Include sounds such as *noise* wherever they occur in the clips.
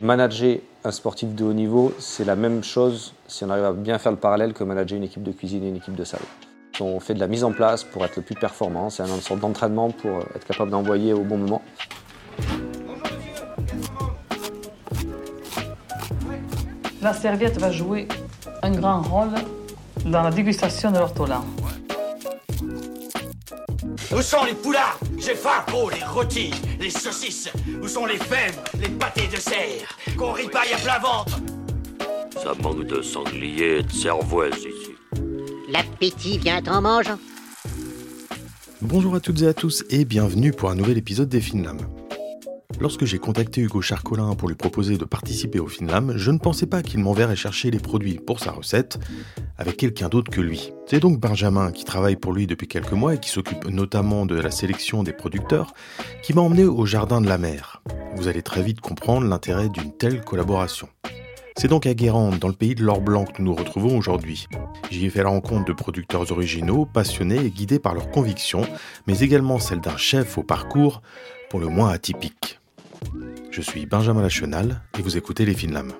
Manager un sportif de haut niveau, c'est la même chose si on arrive à bien faire le parallèle que manager une équipe de cuisine et une équipe de salle. On fait de la mise en place pour être le plus performant, c'est une sorte d'entraînement pour être capable d'envoyer au bon moment. La serviette va jouer un grand rôle dans la dégustation de l'ortolan. Où sont les poulards? J'ai faim Oh, les rôtis, les saucisses Où sont les fèves, les pâtés de serre Qu'on ripaille à plein ventre? Ça manque de sanglier et de cervoise ici. L'appétit vient en mangeant. Bonjour à toutes et à tous et bienvenue pour un nouvel épisode des Finlam. Lorsque j'ai contacté Hugo Charcolin pour lui proposer de participer au Finlam, je ne pensais pas qu'il m'enverrait chercher les produits pour sa recette avec quelqu'un d'autre que lui. C'est donc Benjamin, qui travaille pour lui depuis quelques mois et qui s'occupe notamment de la sélection des producteurs, qui m'a emmené au Jardin de la Mer. Vous allez très vite comprendre l'intérêt d'une telle collaboration. C'est donc à Guérande, dans le pays de l'or blanc, que nous nous retrouvons aujourd'hui. J'y ai fait la rencontre de producteurs originaux, passionnés et guidés par leurs convictions, mais également celle d'un chef au parcours pour le moins atypique. Je suis Benjamin Lachenal et vous écoutez Les Finlam.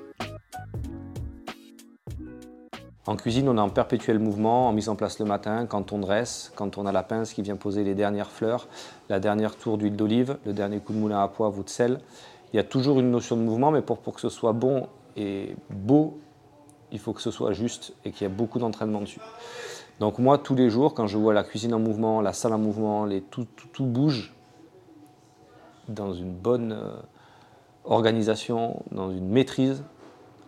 En cuisine, on est en perpétuel mouvement, en mise en place le matin, quand on dresse, quand on a la pince qui vient poser les dernières fleurs, la dernière tour d'huile d'olive, le dernier coup de moulin à poivre ou de sel. Il y a toujours une notion de mouvement, mais pour, que ce soit bon et beau, il faut que ce soit juste et qu'il y ait beaucoup d'entraînement dessus. Donc moi, tous les jours, quand je vois la cuisine en mouvement, la salle en mouvement, tout bouge dans une bonne euh, organisation, dans une maîtrise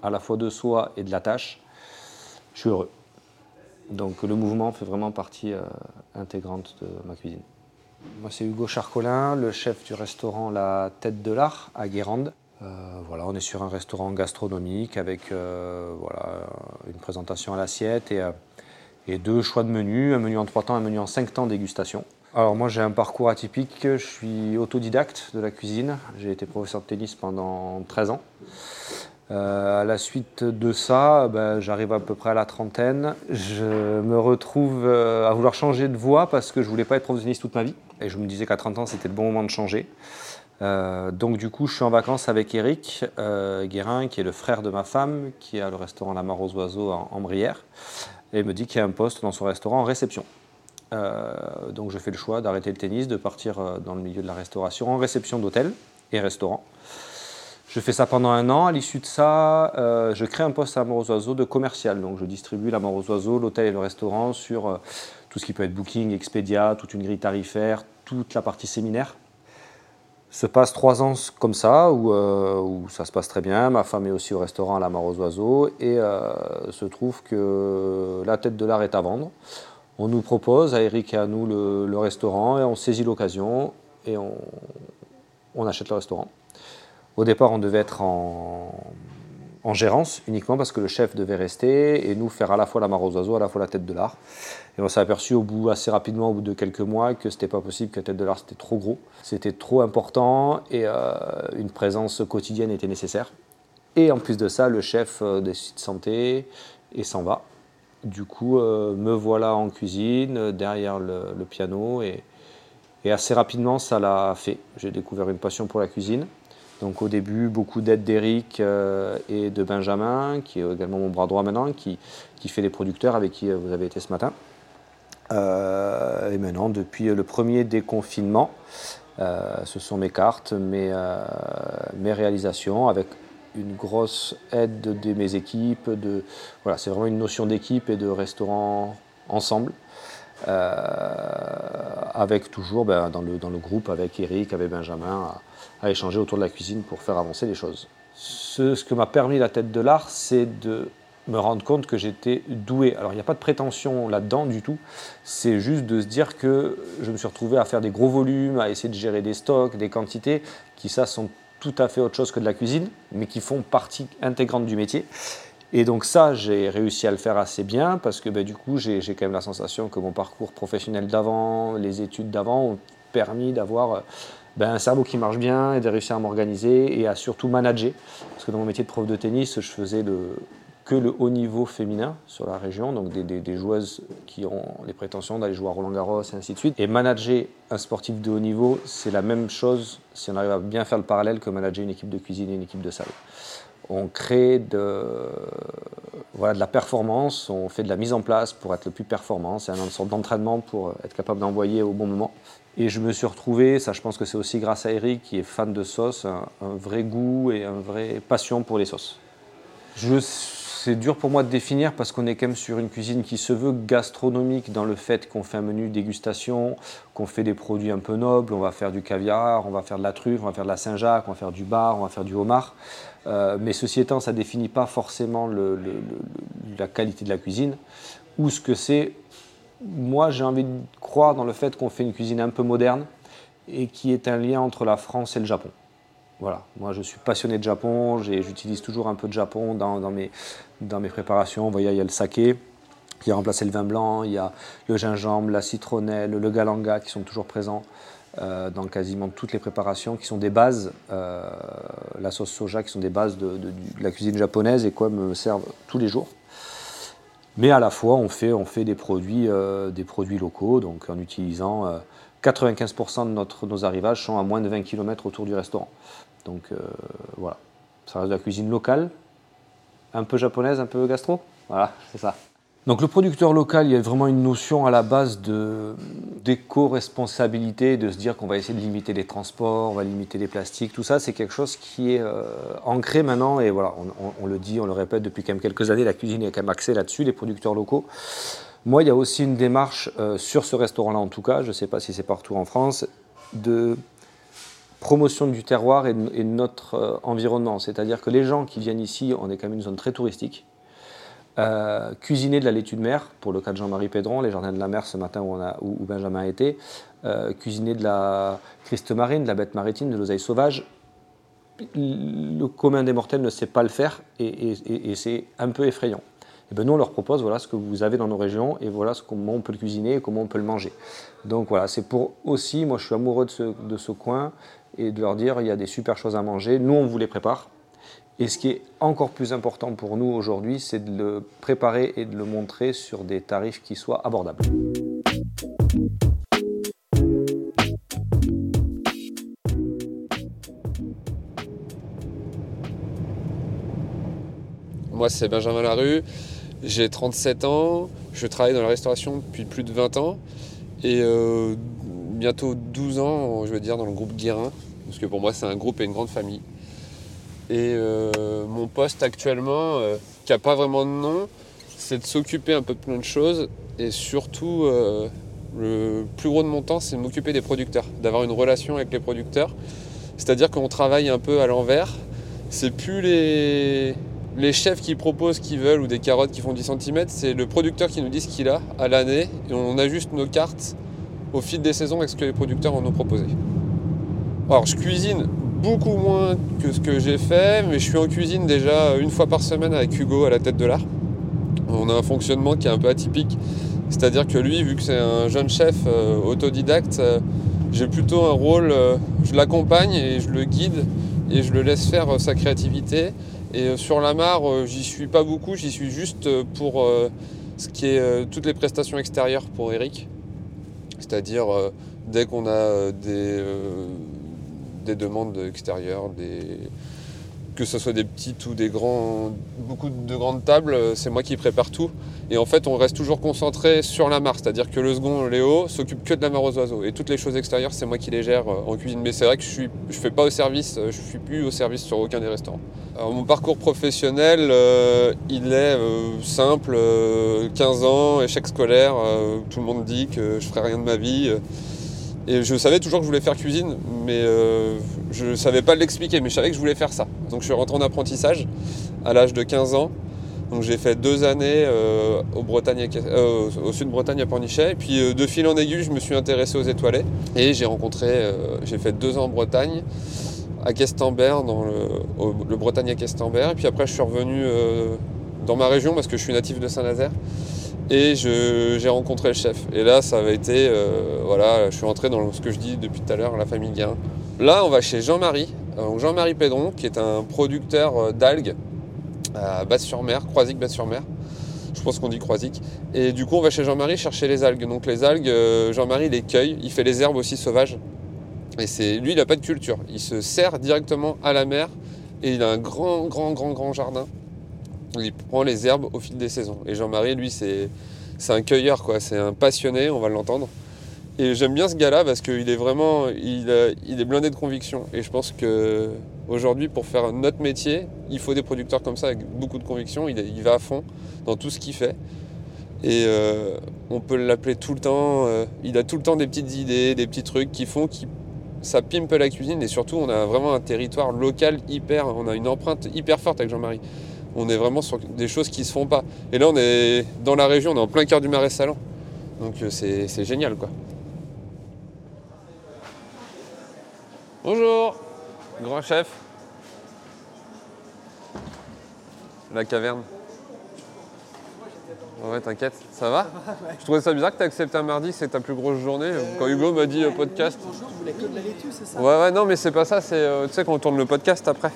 à la fois de soi et de la tâche, je suis heureux. Donc le mouvement fait vraiment partie euh, intégrante de ma cuisine. Moi c'est Hugo Charcolin, le chef du restaurant La Tête de l'Art à Guérande. Euh, voilà, on est sur un restaurant gastronomique avec euh, voilà, une présentation à l'assiette et, et, deux choix de menus, un menu en trois temps, un menu en cinq temps dégustation. Alors moi j'ai un parcours atypique, je suis autodidacte de la cuisine, j'ai été professeur de tennis pendant 13 ans. Euh, à la suite de ça, ben, j'arrive à peu près à la trentaine. Je me retrouve euh, à vouloir changer de voie parce que je voulais pas être prof de tennis toute ma vie. Et je me disais qu'à 30 ans, c'était le bon moment de changer. Euh, donc du coup, je suis en vacances avec Eric Guérin, qui est le frère de ma femme, qui a le restaurant La Mare aux Oiseaux en, Brière. Et me dit qu'il y a un poste dans son restaurant en réception. Donc je fais le choix d'arrêter le tennis, de partir dans le milieu de la restauration en réception d'hôtel et restaurant. Je fais ça pendant un an. À l'issue de ça, euh, je crée un poste à la aux Oiseaux de commercial. Donc, je distribue la Mort aux Oiseaux, l'hôtel et le restaurant sur euh, tout ce qui peut être booking, Expedia, toute une grille tarifaire, toute la partie séminaire. Se passe trois ans comme ça, où, euh, ça se passe très bien. Ma femme est aussi au restaurant à la aux Oiseaux. Et se trouve que la tête de l'art est à vendre. On nous propose, à Eric et à nous, le, restaurant, et on saisit l'occasion et on achète le restaurant. Au départ, on devait être en, gérance uniquement parce que le chef devait rester et nous faire à la fois la mare aux oiseaux, à la fois la tête de l'art. Et on s'est aperçu au bout, assez rapidement, au bout de quelques mois, que c'était pas possible, que la tête de l'art c'était trop gros, c'était trop important et euh, une présence quotidienne était nécessaire. Et en plus de ça, le chef euh, décide de santé et s'en va. Du coup, euh, me voilà en cuisine, derrière le, piano et assez rapidement, ça l'a fait. J'ai découvert une passion pour la cuisine. Donc au début, beaucoup d'aide d'Eric euh, et de Benjamin, qui est également mon bras droit maintenant, qui, qui fait les producteurs avec qui vous avez été ce matin. Euh, et maintenant, depuis le premier déconfinement, euh, ce sont mes cartes, mes, mes réalisations, avec une grosse aide de, mes équipes. De, voilà, c'est vraiment une notion d'équipe et de restaurant ensemble. Euh, avec toujours ben, dans, le, dans, le, groupe, avec Eric, avec Benjamin, à, échanger autour de la cuisine pour faire avancer les choses. Ce, que m'a permis la tête de l'art, c'est de me rendre compte que j'étais doué. Alors il n'y a pas de prétention là-dedans du tout, c'est juste de se dire que je me suis retrouvé à faire des gros volumes, à essayer de gérer des stocks, des quantités, qui ça sont tout à fait autre chose que de la cuisine, mais qui font partie intégrante du métier. Et donc ça, j'ai réussi à le faire assez bien parce que bah, du coup, j'ai quand même la sensation que mon parcours professionnel d'avant, les études d'avant ont permis d'avoir ben, un cerveau qui marche bien et de réussir à m'organiser et à surtout manager. Parce que dans mon métier de prof de tennis, je faisais que le haut niveau féminin sur la région, donc des, joueuses qui ont les prétentions d'aller jouer à Roland Garros et ainsi de suite. Et manager un sportif de haut niveau, c'est la même chose, si on arrive à bien faire le parallèle, que manager une équipe de cuisine et une équipe de salle. On crée de, voilà, de la performance, on fait de la mise en place pour être le plus performant. C'est une sorte d'entraînement pour être capable d'envoyer au bon moment. Et je me suis retrouvé, ça je pense que c'est aussi grâce à Eric qui est fan de sauce, un, un vrai goût et une vraie passion pour les sauces. C'est dur pour moi de définir parce qu'on est quand même sur une cuisine qui se veut gastronomique dans le fait qu'on fait un menu dégustation, qu'on fait des produits un peu nobles, on va faire du caviar, on va faire de la truffe, on va faire de la Saint-Jacques, on va faire du bar, on va faire du homard. Euh, mais ceci étant, ça définit pas forcément la qualité de la cuisine ou ce que c'est. Moi, j'ai envie de croire dans le fait qu'on fait une cuisine un peu moderne et qui est un lien entre la France et le Japon. Voilà, moi je suis passionné de Japon, j'utilise toujours un peu de Japon dans, mes, dans mes préparations. Vous voyez, il y a le saké qui a remplacé le vin blanc, il y a le gingembre, la citronnelle, le galanga qui sont toujours présents euh, dans quasiment toutes les préparations, qui sont des bases, euh, la sauce soja, qui sont des bases de, de- de la cuisine japonaise et quoi me servent tous les jours. Mais à la fois, on fait, on fait des, produits, euh, des produits locaux, donc en utilisant euh, 95% de notre, nos arrivages sont à moins de 20 km autour du restaurant. Donc euh, voilà, ça reste de la cuisine locale, un peu japonaise, un peu gastro? Voilà, c'est ça. Donc le producteur local, il y a vraiment une notion à la base d'éco-responsabilité, de se dire qu'on va essayer de limiter les transports, on va limiter les plastiques, tout ça, c'est quelque chose qui est euh, ancré maintenant et voilà, on, le dit, on le répète depuis quand même quelques années, la cuisine est quand même axée là-dessus, les producteurs locaux. Moi, il y a aussi une démarche euh, sur ce restaurant-là en tout cas, je ne sais pas si c'est partout en France, de promotion du terroir et de, et de notre euh, environnement. C'est-à-dire que les gens qui viennent ici, on est quand même une zone très touristique. Euh, cuisiner de la laitue de mer, pour le cas de Jean-Marie Pédron, les jardins de la mer ce matin où, on a, où, où Benjamin. Euh, cuisiner de la criste marine, de la bête maritime, de l'oseille sauvage. Le commun des mortels ne sait pas le faire et, c'est un peu effrayant. Et ben nous, on leur propose voilà ce que vous avez dans nos régions et voilà ce, comment on peut le cuisiner et comment on peut le manger. Donc voilà, c'est pour aussi, moi je suis amoureux de ce, de ce coin et de leur dire il y a des super choses à manger. Nous, on vous les prépare. Et ce qui est encore plus important pour nous aujourd'hui, c'est de le préparer et de le montrer sur des tarifs qui soient abordables. Moi, c'est Benjamin Larue, j'ai 37 ans, je travaille dans la restauration depuis plus de 20 ans et euh, bientôt 12 ans, je veux dire, dans le groupe Guérin, parce que pour moi, c'est un groupe et une grande famille. Et euh, mon poste actuellement, euh, qui n'a pas vraiment de nom, c'est de s'occuper un peu de plein de choses et surtout, euh, le plus gros de mon temps, c'est de m'occuper des producteurs, d'avoir une relation avec les producteurs. C'est-à-dire qu'on travaille un peu à l'envers. C'est plus les, chefs qui proposent ce qu'ils veulent ou des carottes qui font 10 cm, c'est le producteur qui nous dit ce qu'il a à l'année et on ajuste nos cartes au fil des saisons avec ce que les producteurs en ont proposé. Alors je cuisine beaucoup moins que ce que j'ai fait, mais je suis en cuisine déjà une fois par semaine avec Hugo à la tête de l'art. On a un fonctionnement qui est un peu atypique, c'est-à-dire que lui, vu que c'est un jeune chef euh, autodidacte, euh, j'ai plutôt un rôle, euh, je l'accompagne et je le guide et je le laisse faire sa créativité. Et sur la mare, j'y suis pas beaucoup, j'y suis juste pour ce qui est toutes les prestations extérieures pour Eric. C'est-à-dire dès qu'on a des, des demandes extérieures, que ce soit des petites ou des grands, beaucoup de grandes tables, c'est moi qui prépare tout. Et en fait, on reste toujours concentré sur la mare, c'est-à-dire que le second, Léo, s'occupe que de la mare aux oiseaux. Et toutes les choses extérieures, c'est moi qui les gère euh, en cuisine. Mais c'est vrai que je suis, je fais pas au service, euh, je suis plus au service sur aucun des restaurants. Mon parcours professionnel, euh, il est simple, euh, 15 ans, échec scolaire, tout le monde dit que je ferai rien de ma vie. Et je savais toujours que je voulais faire cuisine, mais euh, je ne savais pas l'expliquer, mais je savais que je voulais faire ça. Donc je suis rentré en apprentissage à l'âge de 15 ans. Donc j'ai fait deux années euh, au, Bretagne, euh, au sud de Bretagne à Pornichet. Et puis euh, de fil en aiguille, je me suis intéressé aux étoilés. Et j'ai rencontré, j'ai fait deux ans en Bretagne, à Questembert, dans le, le Bretagne à Questembert. Et puis après, je suis revenu dans ma région parce que je suis natif de Saint-Nazaire. Et j'ai rencontré le chef. Et là, ça avait été, euh, voilà, je suis entré dans ce que je dis depuis tout à l'heure, la famille Guérin. Là, on va chez Jean-Marie, euh, Jean-Marie Pédron, qui est un producteur euh, d'algues à Basse-sur-Mer, Croisic, Basse-sur-Mer. Je pense qu'on dit Croisic. Et du coup, on va chez Jean-Marie chercher les algues. Donc les algues, Jean-Marie les cueille. Il fait les herbes aussi sauvages. Et c'est lui, il n'a pas de culture. Il se sert directement à la mer et il a un grand, grand, grand, grand jardin. Il prend les herbes au fil des saisons. Et Jean-Marie, lui, c'est un cueilleur. C'est un passionné, on va l'entendre. Et j'aime bien ce gars-là parce qu'il est vraiment, il, est blindé de conviction. Et je pense que aujourd'hui, pour faire notre métier, il faut des producteurs comme ça avec beaucoup de conviction. Il va à fond dans tout ce qu'il fait. Et euh, on peut l'appeler tout le temps. euh, il a tout le temps des petites idées, des petits trucs qui font qui ça pimpe la cuisine et surtout on a vraiment un territoire local hyper, on a une empreinte hyper forte avec Jean-Marie. On est vraiment sur des choses qui se font pas. Et là on est dans la région, on est en plein cœur du Marais Salon. Donc euh, c'est c'est génial quoi. Bonjour, grand chef. La caverne. Ouais, t'inquiète, ça va? Je trouvais ça bizarre que tu accepté un mardi, c'est ta plus grosse journée. Quand Hugo m'a dit euh, podcast. Bonjour, vous voulez que de la laitue, c'est ça? Ouais, ouais, non, mais c'est pas ça, c'est. euh, tu sais, quand on tourne le podcast après.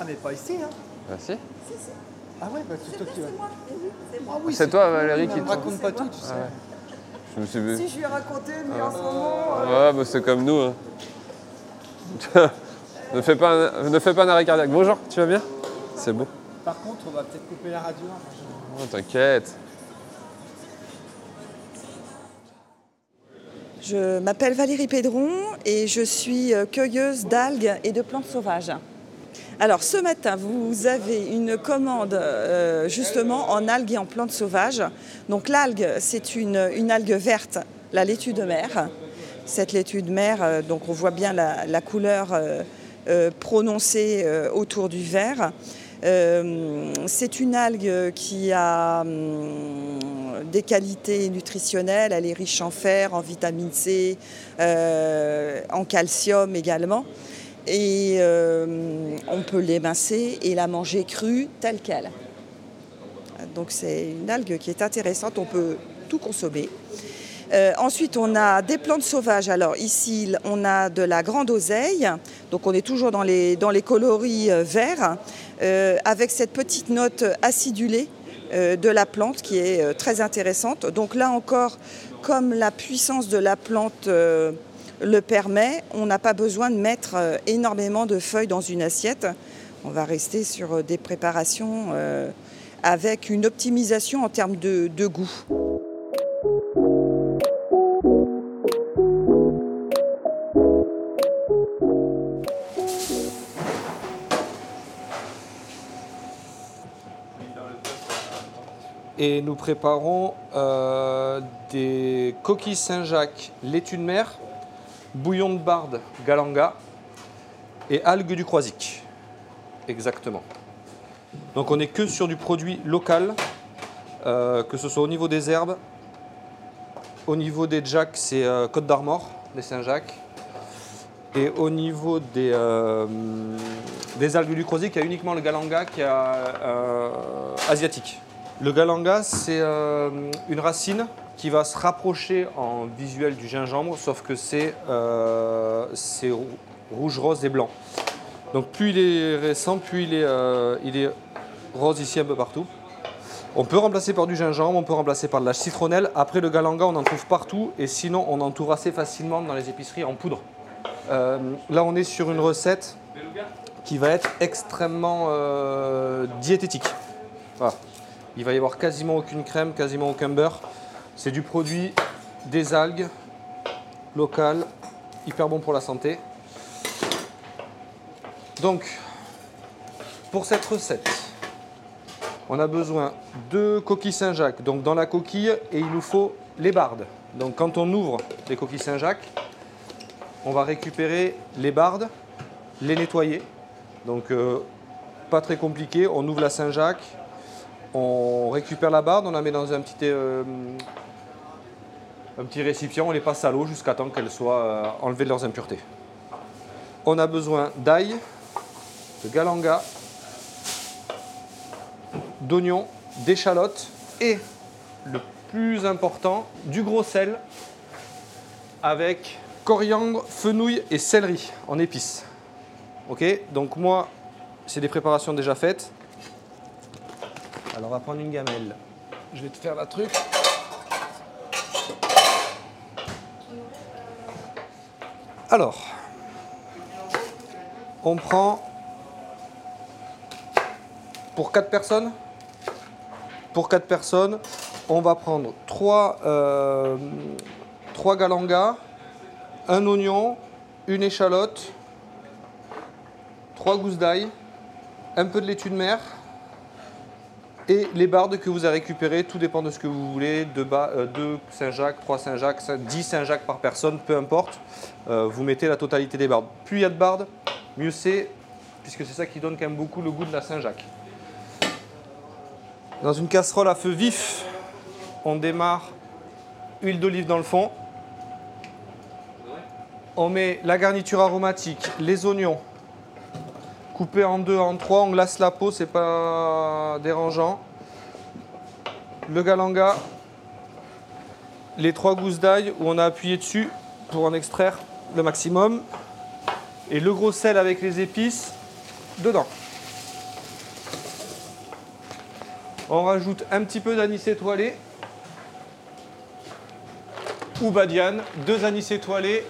Ah, mais pas ici, hein Ah, si Ah ouais, bah c'est toi qui vas. Ah oui, C'est toi, Valérie, qui te. raconte pas tout, tu sais. Je me suis Si je lui ai raconté, mais en ce moment, euh, Ouais, bah c'est comme nous. hein. *laughs* ne, fais pas un, ne fais pas un arrêt cardiaque. Bonjour, tu vas bien? C'est beau. Par contre, on va peut-être couper la radio. hein. Oh, T'inquiète. je m'appelle Valérie Pédron et je suis cueilleuse d'algues et de plantes sauvages. Alors ce matin, vous avez une commande euh, justement en algues et en plantes sauvages. Donc l'algue, c'est une, algue verte, la laitue de mer. Cette laitue de mer, euh, donc on voit bien la, couleur euh, prononcée autour du vert. C'est une algue qui a hum, des qualités nutritionnelles, elle est riche en fer, en vitamine C, en calcium également. Et euh, on peut l'émincer et la manger crue telle qu'elle. Donc c'est une algue qui est intéressante, on peut tout consommer. Euh, ensuite, on a des plantes sauvages. Alors ici, on a de la grande oseille. Donc on est toujours dans les, dans les coloris euh, verts, avec cette petite note acidulée de la plante qui est très intéressante. Donc là encore, comme la puissance de la plante le permet, on n'a pas besoin de mettre euh, énormément de feuilles dans une assiette. On va rester sur euh, des préparations euh, avec une optimisation en termes de- goût. Et nous préparons des coquilles Saint-Jacques, laitue de mer, bouillon de barde, galanga et algues du Croisic. Exactement. Donc on n'est que sur du produit local, euh, que ce soit au niveau des herbes, au niveau des jacks, c'est euh, Côte d'Armor, des Saint-Jacques. Et au niveau des, euh, des algues du Croisic, il y a uniquement le galanga qui est asiatique. Le galanga, c'est une racine qui va se rapprocher en visuel du gingembre, sauf que c'est euh, rouge, rose et blanc. Donc plus il est récent, plus il est, euh, il est rose ici un peu partout. On peut remplacer par du gingembre, on peut remplacer par de la citronnelle. Après le galanga, on en trouve partout et sinon on en trouve assez facilement dans les épiceries en poudre. Euh, là, on est sur une recette qui va être extrêmement euh, diététique. Il va y avoir quasiment aucune crème, quasiment aucun beurre. C'est du produit des algues local, hyper bon pour la santé. Donc, pour cette recette, on a besoin de coquilles Saint-Jacques. Donc, dans la coquille, et il nous faut les bardes. Donc, quand on ouvre les coquilles Saint-Jacques, on va récupérer les bardes, les nettoyer. Donc, euh, pas très compliqué. On ouvre la Saint-Jacques, on récupère la barde, on la met dans un petit, euh, un récipient, on les passe à l'eau jusqu'à temps qu'elles soient euh, enlevées de leurs impuretés. On a besoin d'ail, de galanga, d'oignons, d'échalotes et le plus important, du gros sel avec coriandre, fenouil et céleri en épices. Ok, donc moi, c'est des préparations déjà faites. Alors on va prendre une gamelle. Je vais te faire la truc. Alors, on prend pour 4 personnes. Pour 4 personnes, on va prendre 3, euh, 3 galangas, un oignon, une échalote, 3 gousses d'ail, un peu de laitue de mer et les bardes que vous avez récupérées, tout dépend de ce que vous voulez, 2 Saint-Jacques, 3 Saint-Jacques, 10 Saint-Jacques par personne, peu importe, euh, vous mettez la totalité des bardes. Plus il y a de bardes, mieux c'est, puisque c'est ça qui donne quand même beaucoup le goût de la Saint-Jacques. Dans une casserole à feu vif, on démarre huile d'olive dans le fond. On met la garniture aromatique, les oignons, coupés en deux, en trois, on glace la peau, c'est pas dérangeant. Le galanga, les trois gousses d'ail où on a appuyé dessus pour en extraire le maximum. Et le gros sel avec les épices dedans. On rajoute un petit peu d'anis étoilé ou badiane, deux anis étoilés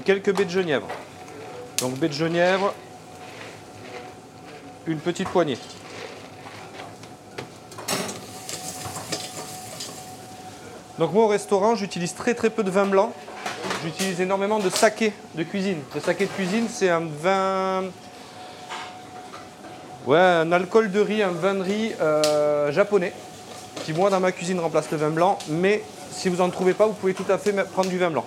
quelques baies de genièvre. Donc baies de genièvre, une petite poignée. Donc moi au restaurant, j'utilise très très peu de vin blanc. J'utilise énormément de saké de cuisine. Le saké de cuisine, c'est un vin Ouais, un alcool de riz, un vin de riz euh, japonais, qui moi dans ma cuisine remplace le vin blanc, mais si vous n'en trouvez pas, vous pouvez tout à fait prendre du vin blanc.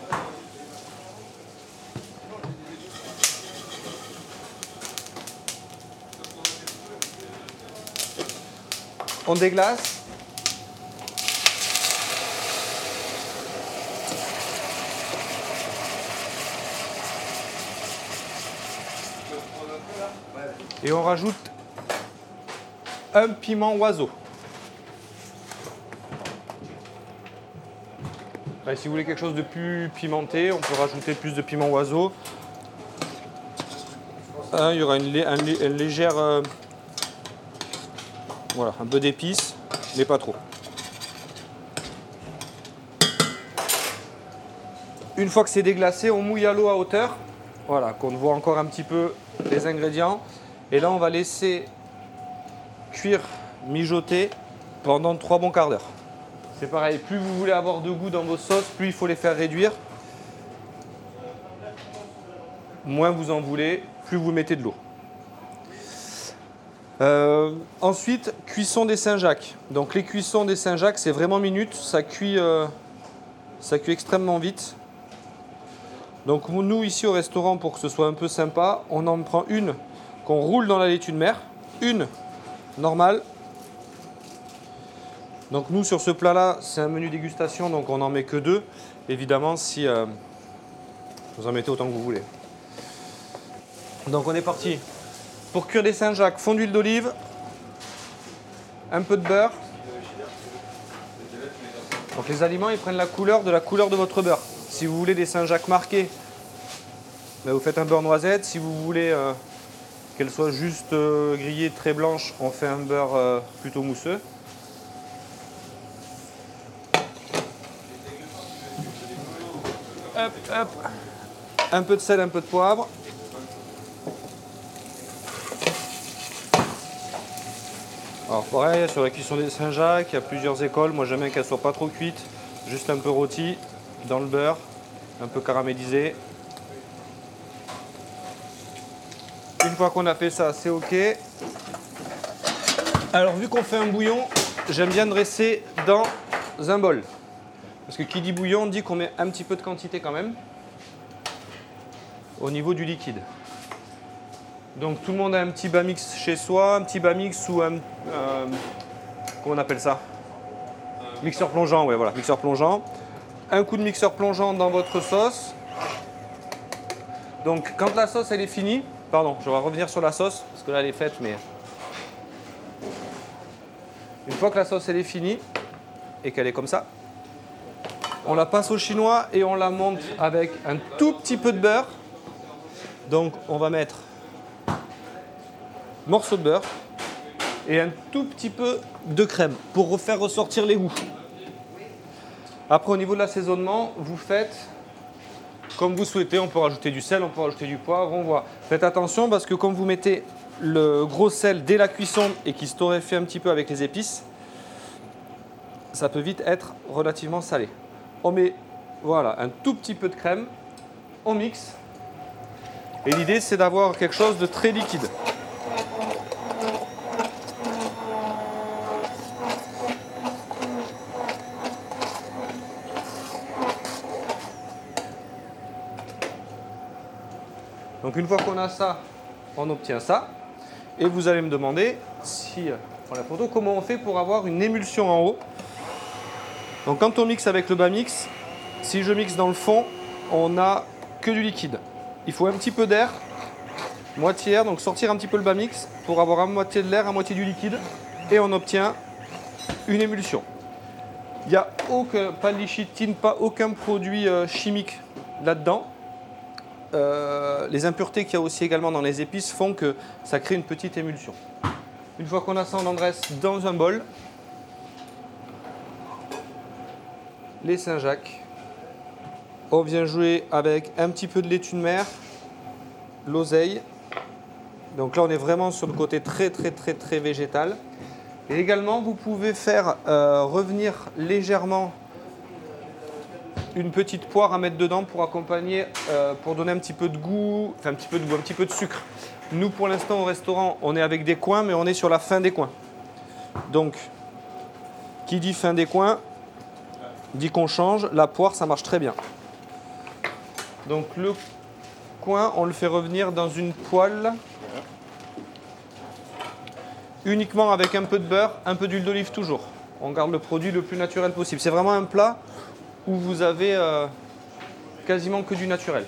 On déglace. Et on rajoute un piment oiseau. si vous voulez quelque chose de plus pimenté, on peut rajouter plus de piment oiseau. il y aura une, légère... Euh, voilà, un peu d'épices, mais pas trop. Une fois que c'est déglacé, on mouille à l'eau à hauteur. Voilà, qu'on voit encore un petit peu les ingrédients. Et là, on va laisser cuire, mijoter pendant 3 bons quarts d'heure. C'est pareil, plus vous voulez avoir de goût dans vos sauces, plus il faut les faire réduire. Moins vous en voulez, plus vous mettez de l'eau. Euh, ensuite, cuisson des Saint-Jacques. Donc les cuissons des Saint-Jacques, c'est vraiment minute, ça cuit, euh, ça cuit extrêmement vite. Donc nous ici au restaurant, pour que ce soit un peu sympa, on en prend une qu'on roule dans la laitue de mer, une normal. Donc nous sur ce plat là, c'est un menu dégustation, donc on n'en met que deux. Évidemment, si euh, vous en mettez autant que vous voulez. Donc on est parti. Pour cuire des Saint-Jacques, fond d'huile d'olive, un peu de beurre. Donc les aliments, ils prennent la couleur de la couleur de votre beurre. Si vous voulez des Saint-Jacques marqués, ben, vous faites un beurre noisette. Si vous voulez euh, qu'elle soit juste euh, grillée très blanche, on fait un beurre euh, plutôt mousseux. Un peu de sel, un peu de poivre. Alors pareil, sur la cuisson des Saint-Jacques, il y a plusieurs écoles. Moi j'aime bien qu'elle soit pas trop cuite, juste un peu rôtie dans le beurre, un peu caramélisée. Une fois qu'on a fait ça, c'est OK. Alors, vu qu'on fait un bouillon, j'aime bien dresser dans un bol. Parce que qui dit bouillon dit qu'on met un petit peu de quantité quand même au niveau du liquide. Donc tout le monde a un petit bas-mix chez soi, un petit bas-mix ou un... Euh, comment on appelle ça? Mixeur plongeant, ouais voilà, mixeur plongeant. Un coup de mixeur plongeant dans votre sauce. Donc quand la sauce elle est finie, Pardon, je vais revenir sur la sauce, parce que là elle est faite, mais... Une fois que la sauce elle est finie, et qu'elle est comme ça, on la passe au chinois et on la monte avec un tout petit peu de beurre. Donc on va mettre morceau de beurre et un tout petit peu de crème pour refaire ressortir les goûts. Après, au niveau de l'assaisonnement, vous faites comme vous souhaitez. On peut rajouter du sel, on peut rajouter du poivre, on voit. Faites attention parce que comme vous mettez le gros sel dès la cuisson et qui se torréfie un petit peu avec les épices, ça peut vite être relativement salé. On met voilà, un tout petit peu de crème, on mixe. Et l'idée c'est d'avoir quelque chose de très liquide. Donc une fois qu'on a ça, on obtient ça. Et vous allez me demander, si on la photo, comment on fait pour avoir une émulsion en haut. Donc quand on mixe avec le bas mix, si je mixe dans le fond, on n'a que du liquide. Il faut un petit peu d'air, moitié air, donc sortir un petit peu le bas mix pour avoir à moitié de l'air, à moitié du liquide, et on obtient une émulsion. Il n'y a aucun, pas de lichitine, pas aucun produit euh, chimique là-dedans. Euh, les impuretés qu'il y a aussi également dans les épices font que ça crée une petite émulsion. Une fois qu'on a ça, on endresse dans un bol. Les Saint-Jacques. On vient jouer avec un petit peu de laitue de mer, l'oseille. Donc là, on est vraiment sur le côté très, très, très, très végétal. Et également, vous pouvez faire euh, revenir légèrement une petite poire à mettre dedans pour accompagner, euh, pour donner un petit peu de goût, enfin un petit peu de goût, un petit peu de sucre. Nous, pour l'instant, au restaurant, on est avec des coins, mais on est sur la fin des coins. Donc, qui dit fin des coins, dit qu'on change. La poire, ça marche très bien. Donc, le coin, on le fait revenir dans une poêle uniquement avec un peu de beurre, un peu d'huile d'olive toujours. On garde le produit le plus naturel possible. C'est vraiment un plat où vous avez euh, quasiment que du naturel.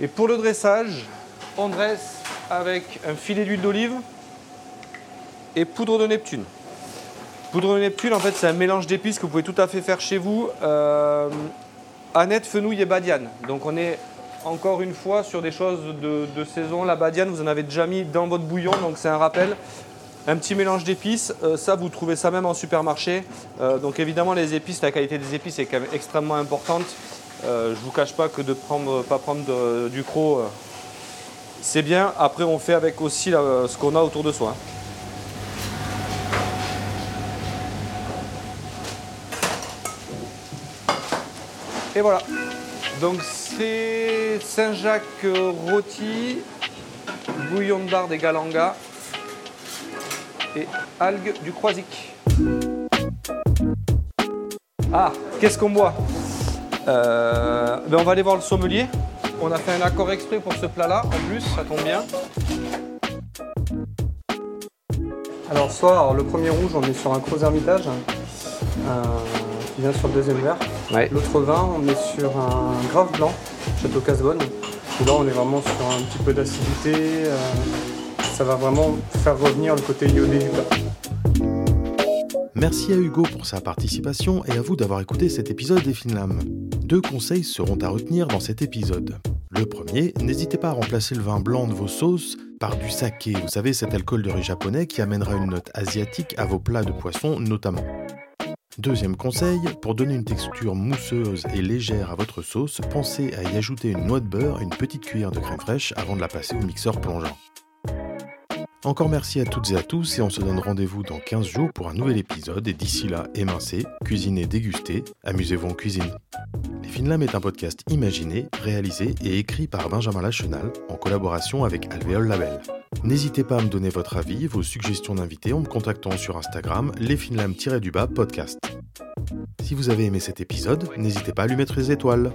Et pour le dressage, on dresse avec un filet d'huile d'olive et poudre de Neptune. Poudre de Neptune, en fait, c'est un mélange d'épices que vous pouvez tout à fait faire chez vous. Euh, Annette, fenouil et badiane. Donc on est encore une fois sur des choses de, de saison. La badiane, vous en avez déjà mis dans votre bouillon, donc c'est un rappel. Un petit mélange d'épices, euh, ça vous trouvez ça même en supermarché. Euh, donc évidemment les épices, la qualité des épices est quand même extrêmement importante. Euh, je vous cache pas que de prendre, pas prendre du croc, c'est bien. Après on fait avec aussi ce qu'on a autour de soi. Et voilà. Donc c'est Saint-Jacques euh, rôti, bouillon de bar des galangas et algues du croisic. Ah, qu'est-ce qu'on boit? Euh, ben On va aller voir le sommelier. On a fait un accord exprès pour ce plat-là, en plus, ça tombe bien. Alors soit alors, le premier rouge, on est sur un Creux Hermitage euh, qui vient sur le deuxième verre. Ouais. L'autre vin, on est sur un Grave Blanc, Château Casbonne. Et là, on est vraiment sur un petit peu d'acidité. euh, ça va vraiment faire revenir le côté. Merci à Hugo pour sa participation et à vous d'avoir écouté cet épisode des Finlam. Deux conseils seront à retenir dans cet épisode. Le premier, n'hésitez pas à remplacer le vin blanc de vos sauces par du saké, vous savez cet alcool de riz japonais qui amènera une note asiatique à vos plats de poisson notamment. Deuxième conseil, pour donner une texture mousseuse et légère à votre sauce, pensez à y ajouter une noix de beurre et une petite cuillère de crème fraîche avant de la passer au mixeur plongeant. Encore merci à toutes et à tous et on se donne rendez-vous dans 15 jours pour un nouvel épisode et d'ici là, émincez, cuisinez, dégustez, amusez-vous en cuisine. Les Finlam est un podcast imaginé, réalisé et écrit par Benjamin Lachenal en collaboration avec Alvéole Label. N'hésitez pas à me donner votre avis, vos suggestions d'invités en me contactant sur Instagram lesfinlam-du-bas podcast. Si vous avez aimé cet épisode, n'hésitez pas à lui mettre les étoiles.